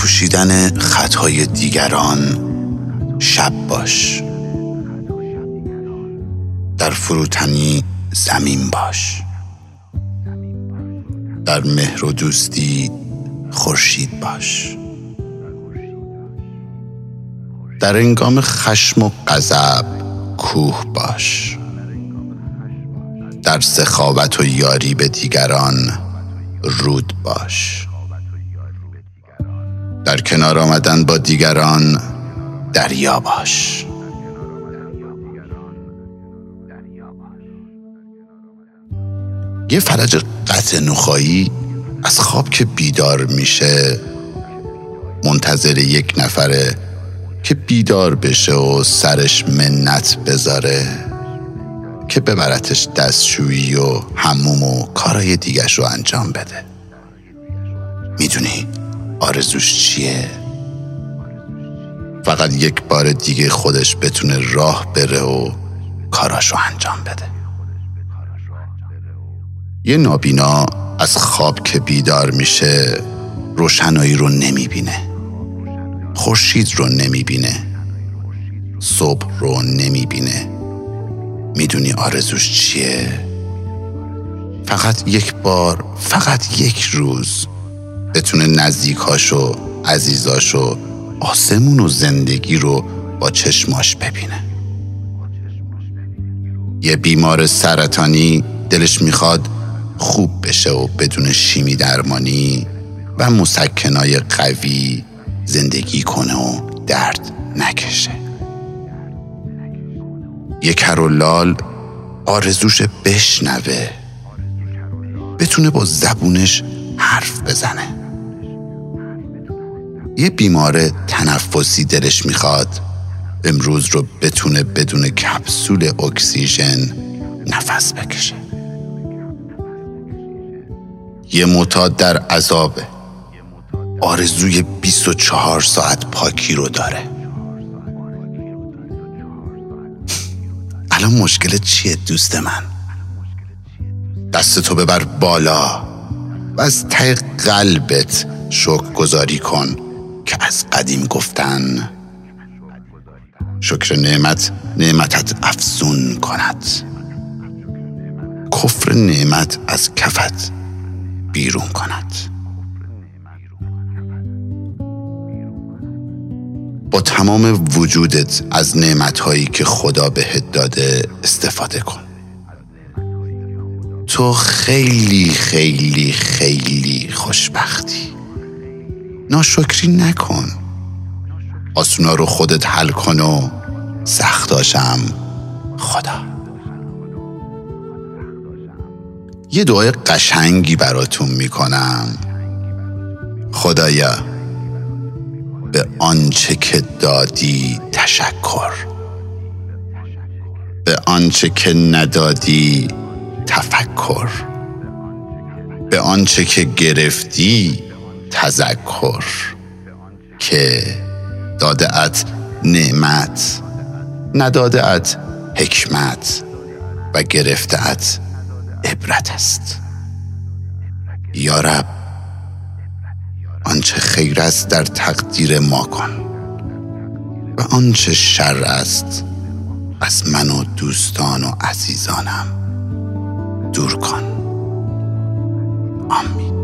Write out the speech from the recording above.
پوشیدن خطهای دیگران شب باش. در فروتنی زمین باش. در مهر و دوستی خورشید باش. در انگام خشم و غضب کوه باش. در سخاوت و یاری به دیگران رود باش. در کنار آمدن با دیگران دریا باش. یه فرج قطع نخایی از خواب که بیدار میشه منتظر یک نفره که بیدار بشه و سرش منت بذاره که ببرتش دستشویی و هموم و کارای دیگش رو انجام بده. می‌دونی؟ آرزوش چیه؟ فقط یک بار دیگه خودش بتونه راه بره و کاراشو انجام بده. یه نابینا از خواب که بیدار میشه روشنایی رو نمی‌بینه. خورشید رو نمی‌بینه. صبح رو نمی‌بینه. می‌دونی آرزوش چیه؟ فقط یک بار فقط یک روز. بتونه نزدیکاشو عزیزاشو آسمون و زندگی رو با چشماش ببینه. یه بیمار سرطانی دلش می‌خواد خوب بشه و بدون شیمی درمانی و مسکنای قوی زندگی کنه و درد نکشه. یه کرولال آرزوش بشنوه. بتونه با زبونش حرف بزنه. یه بیمار تنفسی دلش می‌خواد امروز رو بتونه بدون کپسول اکسیژن نفس بکشه. یه معتاد در عذابه. آرزوی 24 ساعت پاکی رو داره. الان مشکل چیه دوست من؟ دستتو ببر بالا و از ته قلبت شکر گذاری کن. که از قدیم گفتن. شکر نعمت نعمتت افزون کند. کفر نعمت از کفت بیرون کند. با تمام وجودت از نعمتهایی که خدا بهت داده استفاده کن. تو خیلی خیلی خیلی خوشبختی. ناشکری نکن. آسونا رو خودت حل کن و سختاشم خدا. یه دعای قشنگی براتون می‌کنم. خدایا به آنچه که دادی تشکر. به آنچه که ندادی تفکر. به آنچه که گرفتی تذکر که داده ات نعمت نداده ات حکمت و گرفته ات عبرت است. یارب آنچه خیر است در تقدیر ما کن و آنچه شر است از من و دوستان و عزیزانم دور کن. آمین.